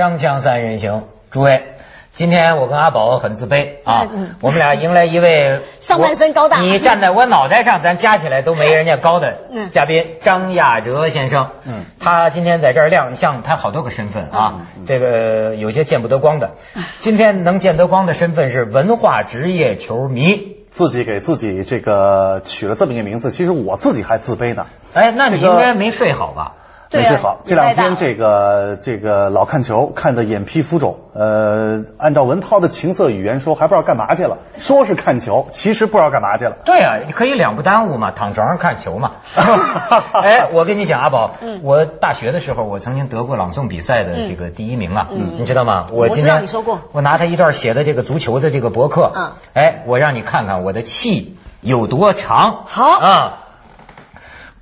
锵锵三人行，诸位，今天我跟阿宝很自卑啊，嗯我们俩迎来一位 上半身高大你站在我脑袋上，咱加起来都没人家高的嗯嘉宾张亚哲先生。嗯，他今天在这儿亮相，他好多个身份啊，嗯这个有些见不得光的，今天能见得光的身份是文化职业球迷。自己给自己这个取了这么一个名字，其实我自己还自卑呢。哎，那你应该没睡好吧？没睡好，这两天这个这个老看球，看得眼皮浮肿。呃，按照文涛的情色语言说，还不知道干嘛去了。说是看球，其实不知道干嘛去了。对啊，你可以两不耽误嘛，躺床上看球嘛。哎，我跟你讲，阿宝，嗯我大学的时候，我曾经得过朗诵比赛的这个第一名啊，嗯你知道吗？我今天你说过我拿他一段写的这个足球的这个博客，嗯哎，我让你看看我的气有多长。好啊。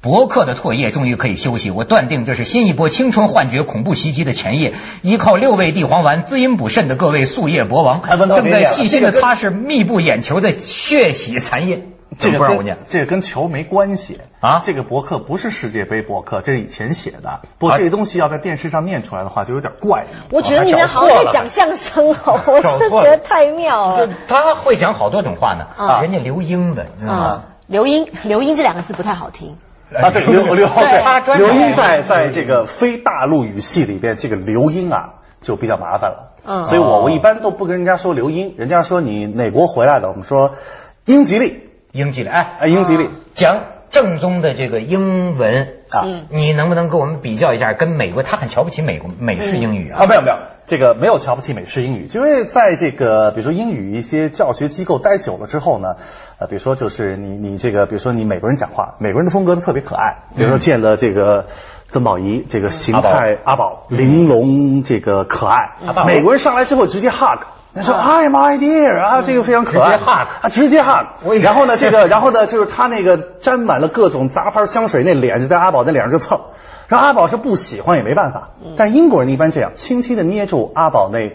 博客的唾液终于可以休息，我断定这是新一波青春幻觉恐怖袭击的前夜。依靠六味地黄丸滋阴补肾的各位素叶博王，正在细心的擦拭密布眼球的血洗残液。这个不让我念跟这个跟球没关系啊这个博客不是世界杯博客，这是以前写的。不过这个东西要在电视上念出来的话，就有点怪。我觉得你们好像在讲相声哦，我真的觉得太妙了。他会讲好多种话呢，啊人家刘英的，你知道嗯吗？，刘英，刘英这两个字不太好听。啊，对，刘刘对刘英在在这个非大陆语系里边，这个刘英啊就比较麻烦了。嗯。所以我我一般都不跟人家说刘英，人家说你哪国回来的，我们说英吉利，英吉利，哎，哎，英吉利。讲正宗的这个英文啊嗯你能不能给我们比较一下？跟美国，他很瞧不起美国美式英语啊。啊，没有没有，这个没有瞧不起美式英语，因为在这个比如说英语一些教学机构待久了之后呢，呃，比如说就是你你这个，比如说你美国人讲话，美国人的风格都特别可爱，比如说见了这个曾宝仪，这个形态阿宝玲珑，这个可爱阿宝，美国人上来之后直接 hug。他说：“I'm my dear 啊，这个非常可爱。直接 hug 啊，直接。为然后呢，这个，然后呢，就是他那个沾满了各种杂牌香水，那脸就在阿宝那脸上就蹭。然后阿宝是不喜欢也没办法，但英国人一般这样，轻轻的捏住阿宝那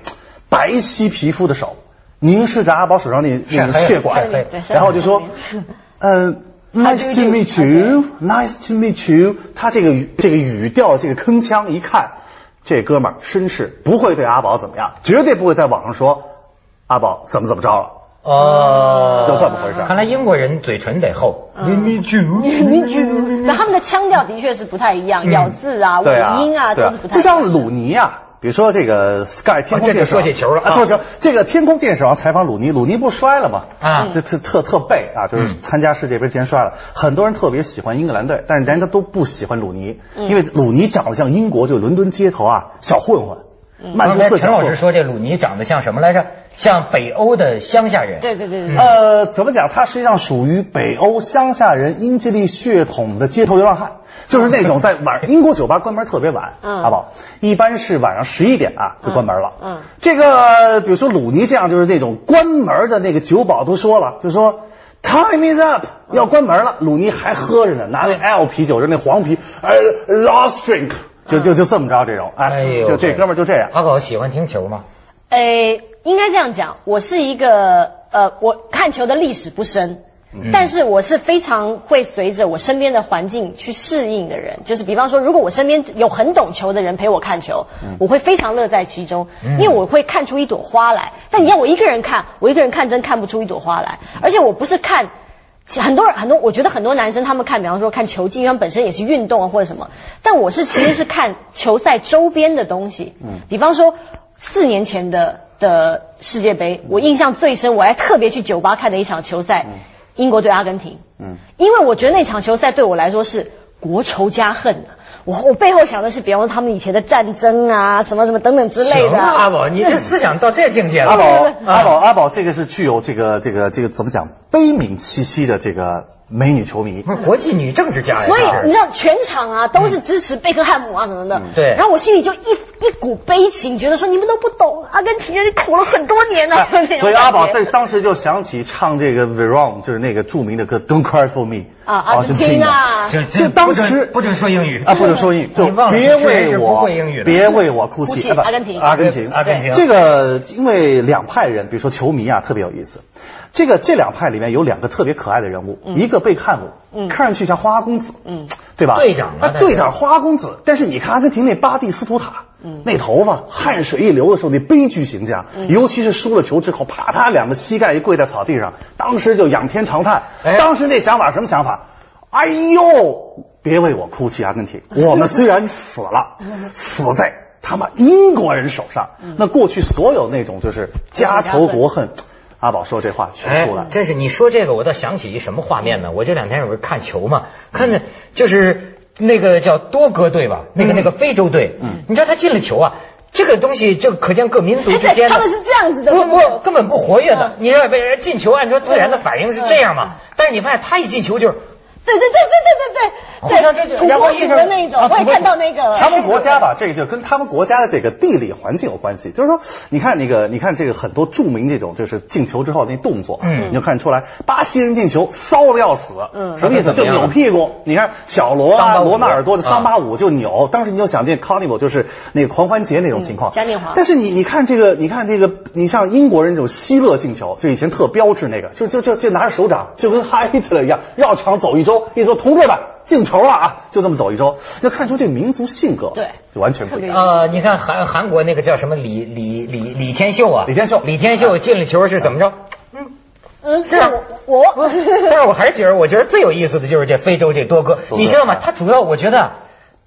白皙皮肤的手，凝视着阿宝手上那那个血管然后就说，嗯。Nice to meet you. Nice to meet you. 他这个语这个语调，这个铿锵，一看这哥们儿绅士，不会对阿宝怎么样，绝对不会在网上说阿宝怎么怎么着了。哦，就这么回事看来英国人嘴唇得厚。嗯 Me too。那他们的腔调的确是不太一样，咬字啊、尾啊，音啊对都是不太一样。就像鲁尼啊，比如说这个 Sky 天空电视网说起球了啊啊，说球，这个天空电视网采访鲁尼，鲁尼不是摔了吗？啊这特特特背啊，就是参加世界杯之前摔了。很多人特别喜欢英格兰队，但是人家都不喜欢鲁尼，因为鲁尼长得像英国就伦敦街头啊小混混，曼刚彻斯特小混混。才陈老师说这鲁尼长得像什么来着？像北欧的乡下人。对对对对，呃，怎么讲？他实际上属于北欧乡下人英吉利血统的街头流浪汉，就是那种在晚 英国酒吧关门特别晚，嗯阿宝，一般是晚上十一点啊就关门了。嗯嗯这个比如说鲁尼这样，就是那种关门的那个酒保都说了，就说。Time is up，要关门了。鲁尼还喝着呢，拿那 L 啤酒，就那黄啤，呃，last drink，就就就这么着这种，哎，哎呦，就这哥们就这样。阿狗喜欢听球吗？诶，应该这样讲，我是一个呃，我看球的历史不深。但是我是非常会随着我身边的环境去适应的人，就是比方说，如果我身边有很懂球的人陪我看球，我会非常乐在其中，因为我会看出一朵花来。但你要我一个人看，我一个人看真看不出一朵花来，而且我不是看。其很多人很多，我觉得很多男生他们看，比方说看球技，因为他们本身也是运动啊或者什么。但我是其实是看球赛周边的东西，嗯，比方说四年前的的世界杯，我印象最深，我还特别去酒吧看的一场球赛，英国对阿根廷，嗯，因为我觉得那场球赛对我来说是国仇家恨啊我我背后想的是，比方说他们以前的战争啊，什么什么等等之类的啊。阿宝，你这思想到这境界了。阿宝，阿宝，阿宝，这个是具有这个这个这个怎么讲悲悯气息的这个美女球迷。不是国际女政治家呀，所以你知道全场啊都是支持贝克汉姆啊什么的，对。然后我心里就一一股悲情，觉得说你们都不懂，阿根廷人苦了很多年呢、所以阿宝在当时就想起唱这个 Veron，就是那个著名的歌 Don't Cry for Me 啊，阿根廷啊，这就当时不准说英语。啊，不准说英语，就别为我会英语别为我哭哭泣阿根廷。阿根廷，阿根廷。这个因为两派人，比如说球迷啊，特别有意思。这个这两派里面有两个特别可爱的人物，一个贝克汉姆，嗯看上去像花花公子，嗯，对吧？队长啊啊，队长花花公子。但是你看阿根廷那巴蒂斯图塔，那头发汗水一流的时候，那悲剧形象，尤其是输了球之后，啪嗒两个膝盖一跪在草地上，当时就仰天长叹。哎当时那想法什么想法？哎呦，别为我哭泣，阿根廷，我们虽然死了，死在他妈英国人手上。那过去所有那种就是家仇国恨，阿宝说这话全出来哎，。真是你说这个，我倒想起一什么画面呢？我这两天有不是看球嘛，看的就是那个叫多哥队吧，那个那个非洲队，嗯你知道他进了球啊，这个东西就可见各民族之间的他们是这样子的，不不根本不活跃的嗯。你知道被人进球，按说自然的反应是这样嘛，但是你发现他一进球就是。对对对对对对对，土拨然后一直鼠的那种啊，我也看到那个了。他们国家吧，这个就跟他们国家的这个地理环境有关系。就是说，你看那个，你看这个很多著名这种就是进球之后那动作，嗯你就看出来，巴西人进球骚的要死，嗯什么意思？就扭屁股。你看小罗罗纳尔多的啊桑巴舞就扭，当时你就想见 carnival 就是那个狂欢节那种情况。嗯嘉年华但是你你看这个，你看这个，你像英国人这种希勒进球，就以前特标志那个，就就就就拿着手掌，就跟哈希特勒一样，绕场走一周，一说同志们进球了啊，就这么走一周，要看出这个民族性格，对就完全不一样。呃，你看韩韩国那个叫什么李李李李天秀啊，李天秀李天秀进了球是怎么着？嗯，是啊我我但是我还是觉得，我觉得最有意思的就是这非洲这多哥，多哥你知道吗？他主要我觉得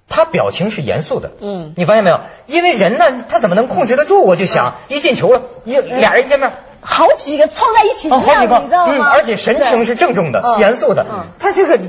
他表情是严肃的，嗯你发现没有？因为人呢，他怎么能控制得住？我就想，一进球了，一俩人见面。好几个凑在一起哦，这样，好几个，你知道吗？嗯，而且神情是郑重的、嗯严肃的嗯。他这个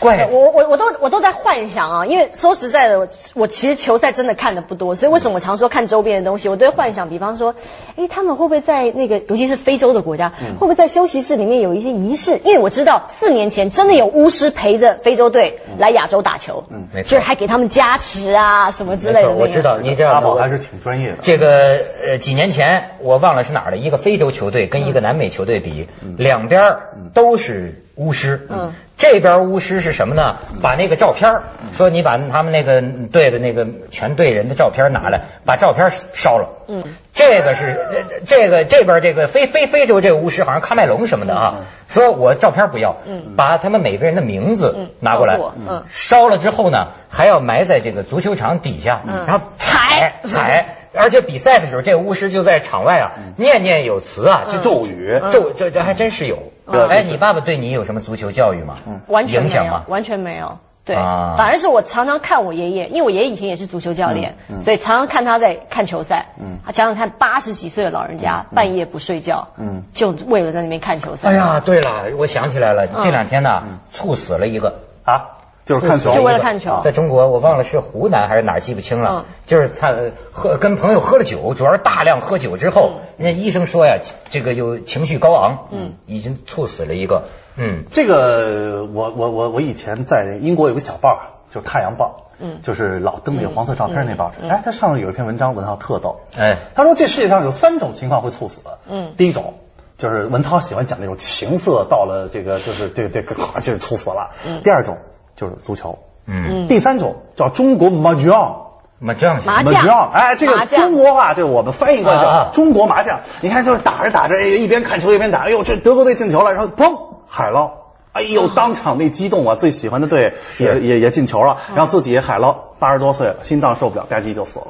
怪，我我我都我都在幻想啊，因为说实在的，我我其实球赛真的看的不多，所以为什么我常说看周边的东西，我都会幻想，比方说，哎，他们会不会在那个，尤其是非洲的国家，嗯会不会在休息室里面有一些仪式？因为我知道四年前真的有巫师陪着非洲队来亚洲打球，嗯没错就是还给他们加持啊什么之类的那个。我知道，你这样我阿宝还是挺专业的。这个呃，几年前我忘了是哪儿的，一个非洲球队跟一个南美球队比，两边儿都是巫师。嗯，这边巫师是什么呢？把那个照片儿说你把他们那个队的那个全队人的照片拿来，把照片烧了。嗯，这个是呃这个这边这个非非非洲这个巫师好像喀麦隆什么的啊，说我照片不要，嗯。把他们每个人的名字嗯。拿过来，嗯。烧了之后呢，还要埋在这个足球场底下，嗯。然后踩踩，而且比赛的时候，这个巫师就在场外啊念念有词啊，就咒语，咒这这还真是有。嗯哎，你爸爸对你有什么足球教育吗？完全没有影响吗，？完全没有。对，啊反而是我常常看我爷爷，因为我爷爷以前也是足球教练，所以常常看他在看球赛。嗯他想想看，八十几岁的老人家、半夜不睡觉，嗯就为了在那边看球赛。哎呀，对了，我想起来了，嗯这两天呢，猝死了一个。啊，就是看球就为了看球在中国我忘了是湖南还是哪儿记不清了，嗯就是他呃喝跟朋友喝了酒，主要是大量喝酒之后，人家医生说呀，这个有情绪高昂，嗯，已经猝死了一个，嗯，这个我我我我以前在英国有个小报啊，就是《太阳报》，嗯就是老登那个黄色照片那报纸。哎，它上面有一篇文章，文涛特逗。哎，他说这世界上有三种情况会猝死。嗯第一种就是文涛喜欢讲那种情色到了这个就是这个这就是猝死了。嗯第二种就是足球。嗯，第三种叫中国麻将。麻将麻将。哎，这个中国话，这个我们翻译过来叫中国麻将。你看，就是打着打着，哎一边看球一边打，哎呦，这德国队进球了，然后砰，海捞，哎呦，当场那激动啊！最喜欢的队也也也进球了，然后自己也海捞，八十多岁了，心脏受不了，吧唧就死了。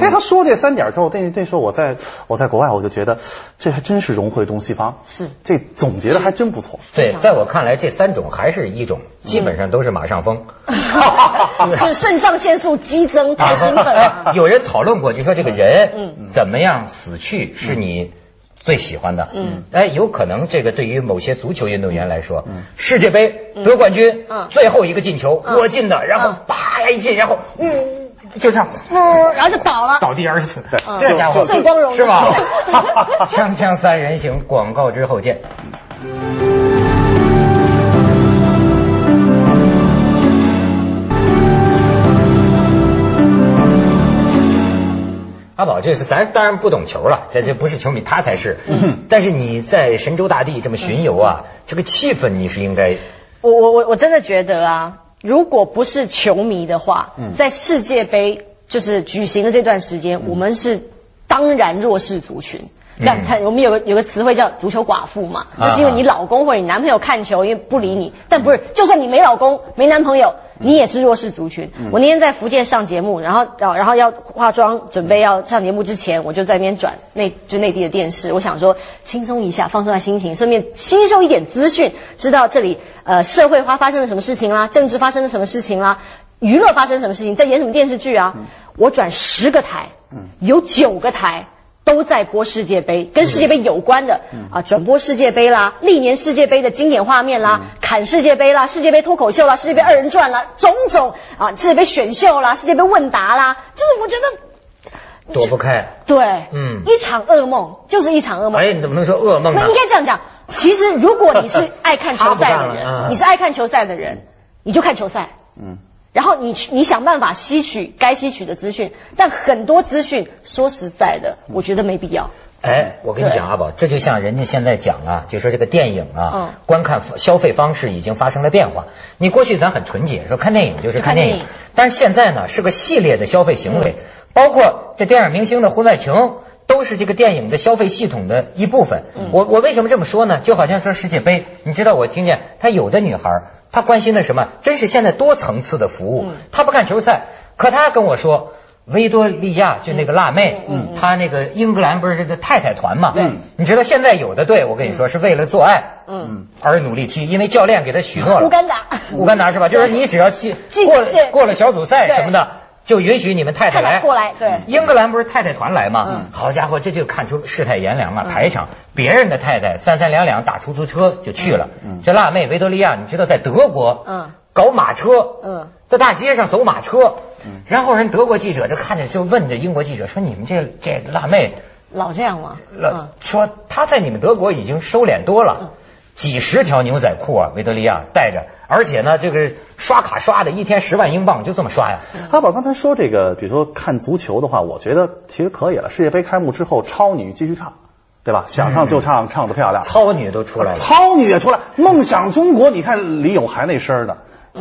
哎，他说这三点之后，那那时候我在我在国外，我就觉得这还真是融汇东西方，是这总结的还真不错。对，在我看来，这三种还是一种，基本上都是马上风。就 是肾上腺素激增，太兴奋了哎。有人讨论过，就说这个人，嗯怎么样死去是你最喜欢的，嗯，哎，有可能这个对于某些足球运动员来说，世界杯得冠军，嗯。最后一个进球，嗯。我进的，然后嗯叭一进，然后嗯，就这样嗯，然后就倒了。倒地而死，嗯。这家伙最光荣的是吧？锵锵三人行，广告之后见。阿宝，这是咱当然不懂球了，这这不是球迷，他才是。但是你在神州大地这么巡游啊，这个气氛你是应该我我我我真的觉得啊，如果不是球迷的话，嗯在世界杯就是举行的这段时间，我们是当然弱势族群。那看我们有个有个词汇叫足球寡妇嘛，啊就是因为你老公或者你男朋友看球，因为不理你，但不是，就算你没老公没男朋友，你也是弱势族群。我那天在福建上节目，然后然后要化妆准备要上节目之前，我就在那边转内就内地的电视，我想说轻松一下，放松下心情，顺便吸收一点资讯，知道这里呃社会化发生了什么事情啦，政治发生了什么事情啦，娱乐发生什么事情，在演什么电视剧啊？我转十个台，有九个台。都在播世界杯，跟世界杯有关的啊，转播世界杯啦，历年世界杯的经典画面啦，砍世界杯啦，世界杯脱口秀啦，世界杯二人转啦，种种啊，世界杯选秀啦，世界杯问答啦，就是我觉得躲不开。对，嗯，一场噩梦就是一场噩梦。哎，你怎么能说噩梦呢？那应该这样讲。其实如果你是爱看球赛的人，你是爱看球赛的人，你就看球赛。嗯。然后你去，你想办法吸取该吸取的资讯，但很多资讯说实在的，我觉得没必要。哎，我跟你讲阿宝，这就像人家现在讲啊，就说这个电影啊，观看消费方式已经发生了变化。你过去咱很纯洁，说看电影就是看电影，但是现在呢是个系列的消费行为，包括这电影明星的婚外情。都是这个电影的消费系统的一部分。我我为什么这么说呢？就好像说世界杯，你知道我听见她有的女孩，她关心的什么？真是现在多层次的服务。她不看球赛，可她跟我说，维多利亚就那个辣妹，她那个英格兰不是这个太太团嘛？你知道现在有的队，我跟你说是为了做爱嗯而努力踢，因为教练给他许诺了。乌干达，乌干达是吧？就是你只要进过过了小组赛什么的。就允许你们太太来过来，对，英格兰不是太太团来吗？嗯，好家伙，这就看出世态炎凉啊！排场，别人的太太三三两两打出租车就去了。嗯，这辣妹维多利亚，你知道在德国，嗯，搞马车，嗯，在大街上走马车，嗯，然后人德国记者就看着就问这英国记者说：“你们这这辣妹老这样吗？”老说她在你们德国已经收敛多了。几十条牛仔裤啊，维多利亚带着，而且呢，这个刷卡刷的一天十万英镑，就这么刷呀。阿宝刚才说这个，比如说看足球的话，我觉得其实可以了。世界杯开幕之后，超女继续唱，对吧？想唱就唱，唱的漂亮。超女都出来了，超女也出来。梦想中国，你看李咏还那声呢。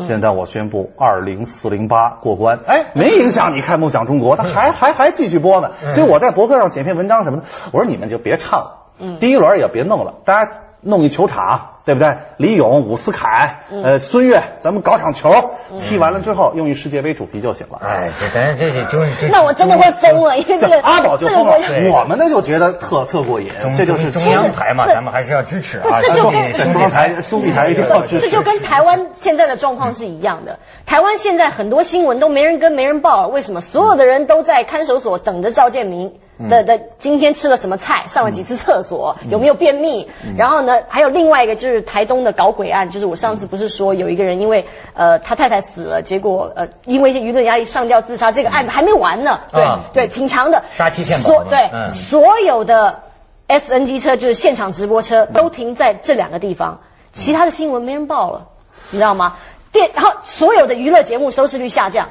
现在我宣布，二零四零八过关。哎，没影响你看梦想中国，他还还还继续播呢。所以我在博客上写篇文章什么的，我说你们就别唱了，嗯，第一轮也别弄了，大家。弄一球场，对不对？李勇、伍思凯、呃，孙悦，咱们搞场球，踢完了之后用于世界杯主题就行了。哎，这咱这这就那我真的会疯了，因为这个阿宝就疯了，我们呢就觉得特特过瘾。这就是中央台嘛，咱们还是要支持啊。这就跟兄弟台，兄弟台一定要支持。这就跟台湾现在的状况是一样的。台湾现在很多新闻都没人跟，没人报，为什么？所有的人都在看守所等着赵建明。的的，今天吃了什么菜？上了几次厕所？有没有便秘？然后呢，还有另外一个就是台东的搞鬼案，就是我上次不是说有一个人因为呃他太太死了，结果呃因为一些舆论压力上吊自杀，这个案子还没完呢。对对，挺长的。杀妻骗保。对，所有的 SNG 车就是现场直播车都停在这两个地方，其他的新闻没人报了，你知道吗？电然后所有的娱乐节目收视率下降。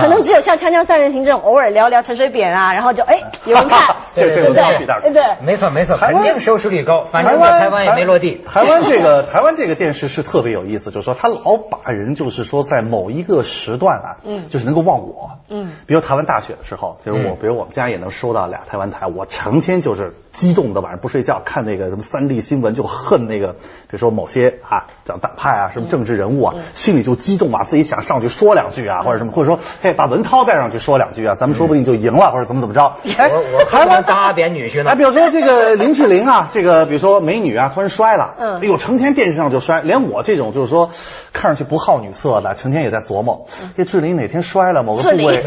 可能只有像《锵锵三人行》这种偶尔聊聊陈水扁啊，然后就哎有人看，对对对对？对，没错没错，肯定收视率高，反正在台湾也没落地。台湾这个台湾这个电视是特别有意思，就是说他老把人就是说在某一个时段啊，嗯，就是能够忘我，嗯，比如台湾大选的时候，就是我，比如我们家也能收到俩台湾台，我成天就是激动的晚上不睡觉看那个什么三 D 新闻，就恨那个，比如说某些啊讲党派啊什么政治人物啊，心里就激动啊，自己想上去说两句啊或者什么，或者说。嘿，把文涛带上去说两句啊，咱们说不定就赢了，或者怎么怎么着。哎，台湾大点女婿呢？哎，比如说这个林志玲啊，这个比如说美女啊，突然摔了，嗯，哎呦，成天电视上就摔，连我这种就是说看上去不好女色的，成天也在琢磨，这志玲哪天摔了某个部位，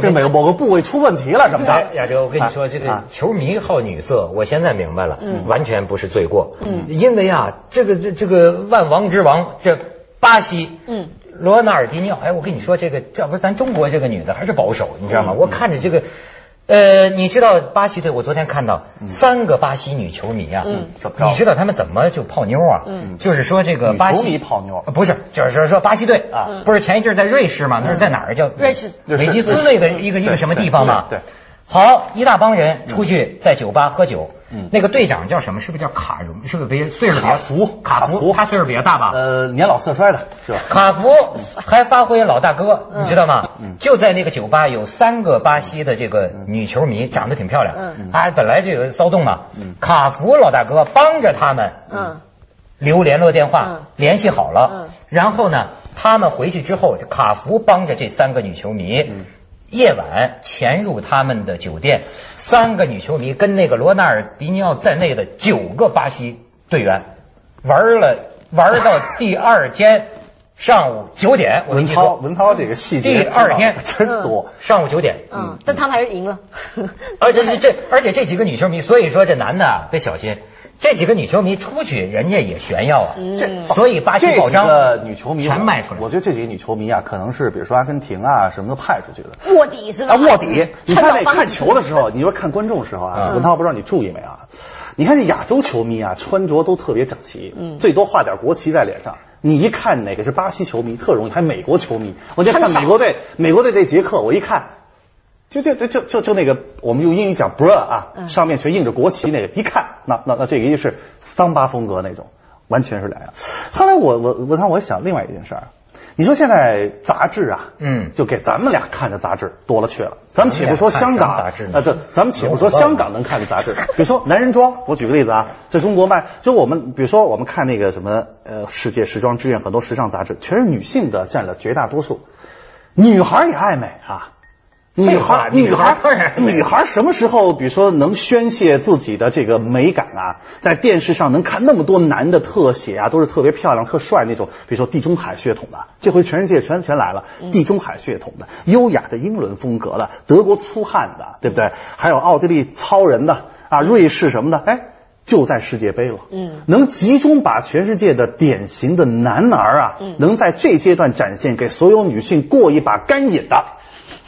这每个某个部位出问题了什么的。亚洲，我跟你说，这个球迷好女色，我现在明白了，完全不是罪过，嗯，因为啊，这个这这个万王之王这巴西，嗯。罗纳尔迪尼奥，哎，我跟你说，这个这不是咱中国这个女的还是保守，你知道吗？我看着这个，呃，你知道巴西队，我昨天看到三个巴西女球迷啊，嗯，你知道他们怎么就泡妞啊？嗯，就是说这个巴西泡妞，不是，就是说巴西队啊，不是前一阵在瑞士吗？那是在哪儿？叫瑞士美吉斯那个一个一个什么地方吗？对。好，一大帮人出去在酒吧喝酒。嗯，那个队长叫什么？是不是叫卡荣？是不是比岁数比卡福？卡福，他岁数比较大吧？呃，年老色衰的是吧？卡福还发挥老大哥，你知道吗？嗯，就在那个酒吧有三个巴西的这个女球迷，长得挺漂亮。嗯，啊，本来就有骚动嘛。嗯，卡福老大哥帮着他们。嗯。留联络电话，联系好了，然后呢，他们回去之后，卡福帮着这三个女球迷，夜晚潜入他们的酒店，三个女球迷跟那个罗纳尔迪尼奥在内的九个巴西队员玩了玩到第二天上午九点。文涛，文涛这个细节，第二天 真多，上午九点。嗯，但他们还是赢了。而且这，而且这几个女球迷，所以说这男的得小心。这几个女球迷出去，人家也炫耀啊，这所以巴西报章的女球迷全卖出来。我觉得这几个女球迷啊，可能是比如说阿根廷啊什么都派出去的卧底是吧？卧底。你看那看球的时候，你说看观众时候啊，文涛不知道你注意没啊？你看这亚洲球迷啊，穿着都特别整齐，嗯，最多画点国旗在脸上。你一看哪个是巴西球迷，特容易；还美国球迷，我就看美国队，美国队这捷克，我一看。就就就就就就那个，我们用英语讲 bra 啊，上面全印着国旗那个，一看，那那那这个一是桑巴风格那种，完全是两样。后来我我我看我想另外一件事儿，你说现在杂志啊，嗯，就给咱们俩看的杂志多了去了。咱们且不说香港杂志啊，这咱们且不说香港能看的杂志，比如说男人装，我举个例子啊，在中国卖，就我们比如说我们看那个什么呃世界时装志愿，很多时尚杂志全是女性的占了绝大多数，女孩也爱美啊。女孩，女孩，女孩 什么时候，比如说能宣泄自己的这个美感啊？在电视上能看那么多男的特写啊，都是特别漂亮、特帅那种。比如说地中海血统的，这回全世界全全来了，地中海血统的，优雅的英伦风格的，德国粗汉的，对不对？还有奥地利糙人的啊，瑞士什么的，哎，就在世界杯了。嗯，能集中把全世界的典型的男儿啊，能在这阶段展现给所有女性过一把干瘾的，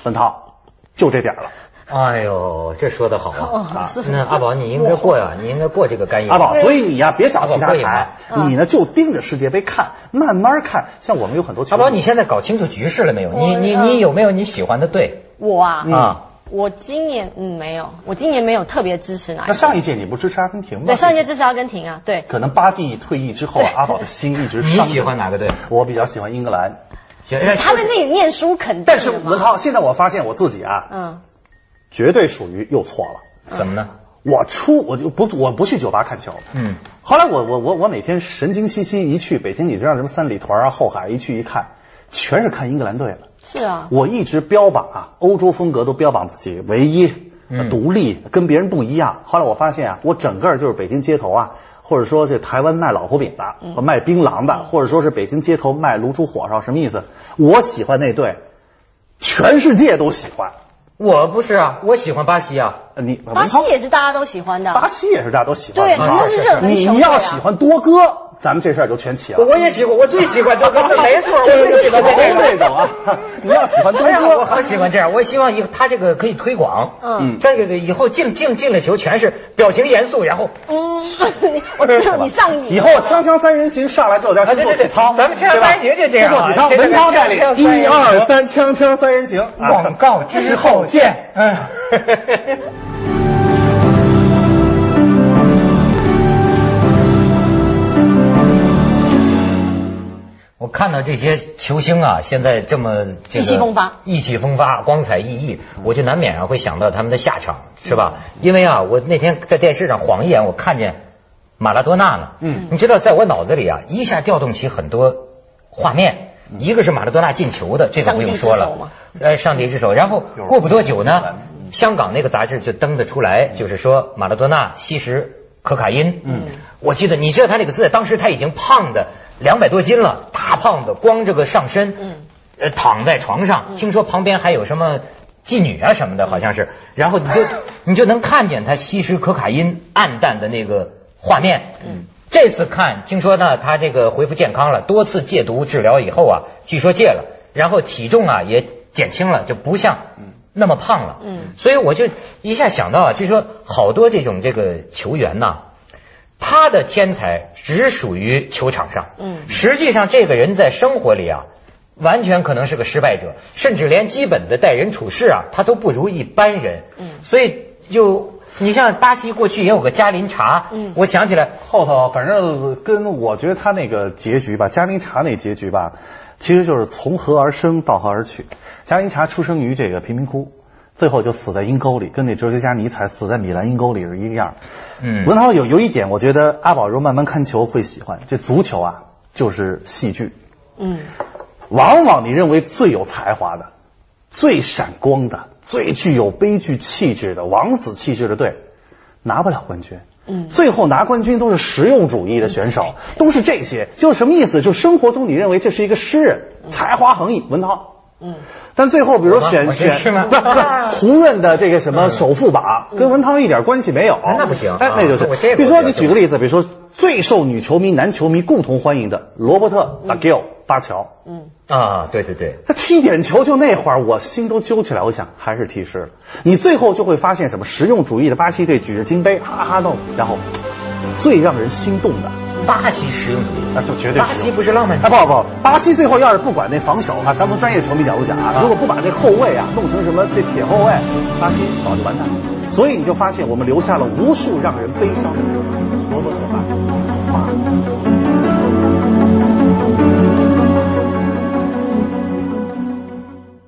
文涛。就这点了，哎呦，这说的好啊！那阿宝，你应该过呀，你应该过这个干瘾。阿宝，所以你呀，别找其他台，你呢就盯着世界杯看，慢慢看。像我们有很多。阿宝，你现在搞清楚局势了没有？你你你有没有你喜欢的队？我啊啊，我今年嗯没有，我今年没有特别支持哪。那上一届你不支持阿根廷吗？对，上一届支持阿根廷啊，对。可能巴蒂退役之后，阿宝的心一直。你喜欢哪个队？我比较喜欢英格兰。他在那里念书肯定。但是文涛，现在我发现我自己啊，嗯，绝对属于又错了。怎么呢？我出我就不我不去酒吧看球。嗯。后来我我我我哪天神经兮兮一去北京，你知道什么三里屯啊后海一去一看，全是看英格兰队的。是啊。我一直标榜啊，欧洲风格都标榜自己唯一、独立，跟别人不一样。后来我发现啊，我整个就是北京街头啊。或者说这台湾卖老婆饼的，卖槟榔的，或者说是北京街头卖卤煮火烧，什么意思？我喜欢那队，全世界都喜欢。我不是啊，我喜欢巴西啊。你巴西也是大家都喜欢的。巴西也是大家都喜欢。对，你是热门球你要喜欢多哥。咱们这事儿就全齐了。我也喜欢，我最喜欢多哥，没错，我最喜欢这种啊。你要喜欢多哥，我很喜欢这样。我希望以后他这个可以推广。嗯，这个以后进进进了球全是表情严肃，然后嗯，我知道你上瘾。以后锵锵三人行上来就叫先做体操，咱们锵锵三人行就这样做体操，文涛带领一二三，锵锵三人行。广告之后见。嗯。看到这些球星啊，现在这么这个意气风发，意气风发，光彩熠熠，我就难免啊会想到他们的下场，是吧？因为啊，我那天在电视上晃一眼，我看见马拉多纳呢。嗯，你知道，在我脑子里啊，一下调动起很多画面。一个是马拉多纳进球的，这个不用说了，呃，上帝之手。然后过不多久呢，香港那个杂志就登得出来，就是说马拉多纳吸食。可卡因，嗯，我记得你知道他那个姿态，当时他已经胖的两百多斤了，大胖子，光这个上身，嗯，呃，躺在床上，听说旁边还有什么妓女啊什么的，好像是，然后你就 你就能看见他吸食可卡因暗淡的那个画面，嗯，这次看听说呢，他这个恢复健康了，多次戒毒治疗以后啊，据说戒了，然后体重啊也减轻了，就不像。那么胖了，嗯，所以我就一下想到啊，就说好多这种这个球员呐，他的天才只属于球场上，嗯，实际上这个人在生活里啊，完全可能是个失败者，甚至连基本的待人处事啊，他都不如一般人，嗯，所以就你像巴西过去也有个加林查，嗯，我想起来后头，反正跟我觉得他那个结局吧，加林查那结局吧，其实就是从何而生，到何而去。加林查出生于这个贫民窟，最后就死在阴沟里，跟那哲学家尼采死在米兰阴沟里是一个样。嗯，文涛有有一点，我觉得阿宝如慢慢看球会喜欢，这足球啊就是戏剧。嗯，往往你认为最有才华的、最闪光的、最具有悲剧气质的王子气质的队，拿不了冠军。嗯，最后拿冠军都是实用主义的选手，都是这些，就是什么意思？就生活中你认为这是一个诗人，才华横溢，文涛。嗯，但最后比如选选不 胡润的这个什么首富榜，跟文涛一点关系没有。那不行，哎，那就是。比如说你举个例子，比如说最受女球迷、男球迷共同欢迎的罗伯特·巴吉尔巴乔。嗯啊，对对对，他踢点球就那会儿，我心都揪起来。我想还是踢失了。你最后就会发现什么实用主义的巴西队举着金杯哈哈弄，然后最让人心动的。巴西实用主义，那就绝对。巴西不是浪漫主义。不不，巴西最后要是不管那防守啊，咱们专业球迷角度讲啊，如果不把那后卫啊弄成什么这铁后卫，巴西早就完蛋。所以你就发现，我们留下了无数让人悲伤的罗伯特巴乔。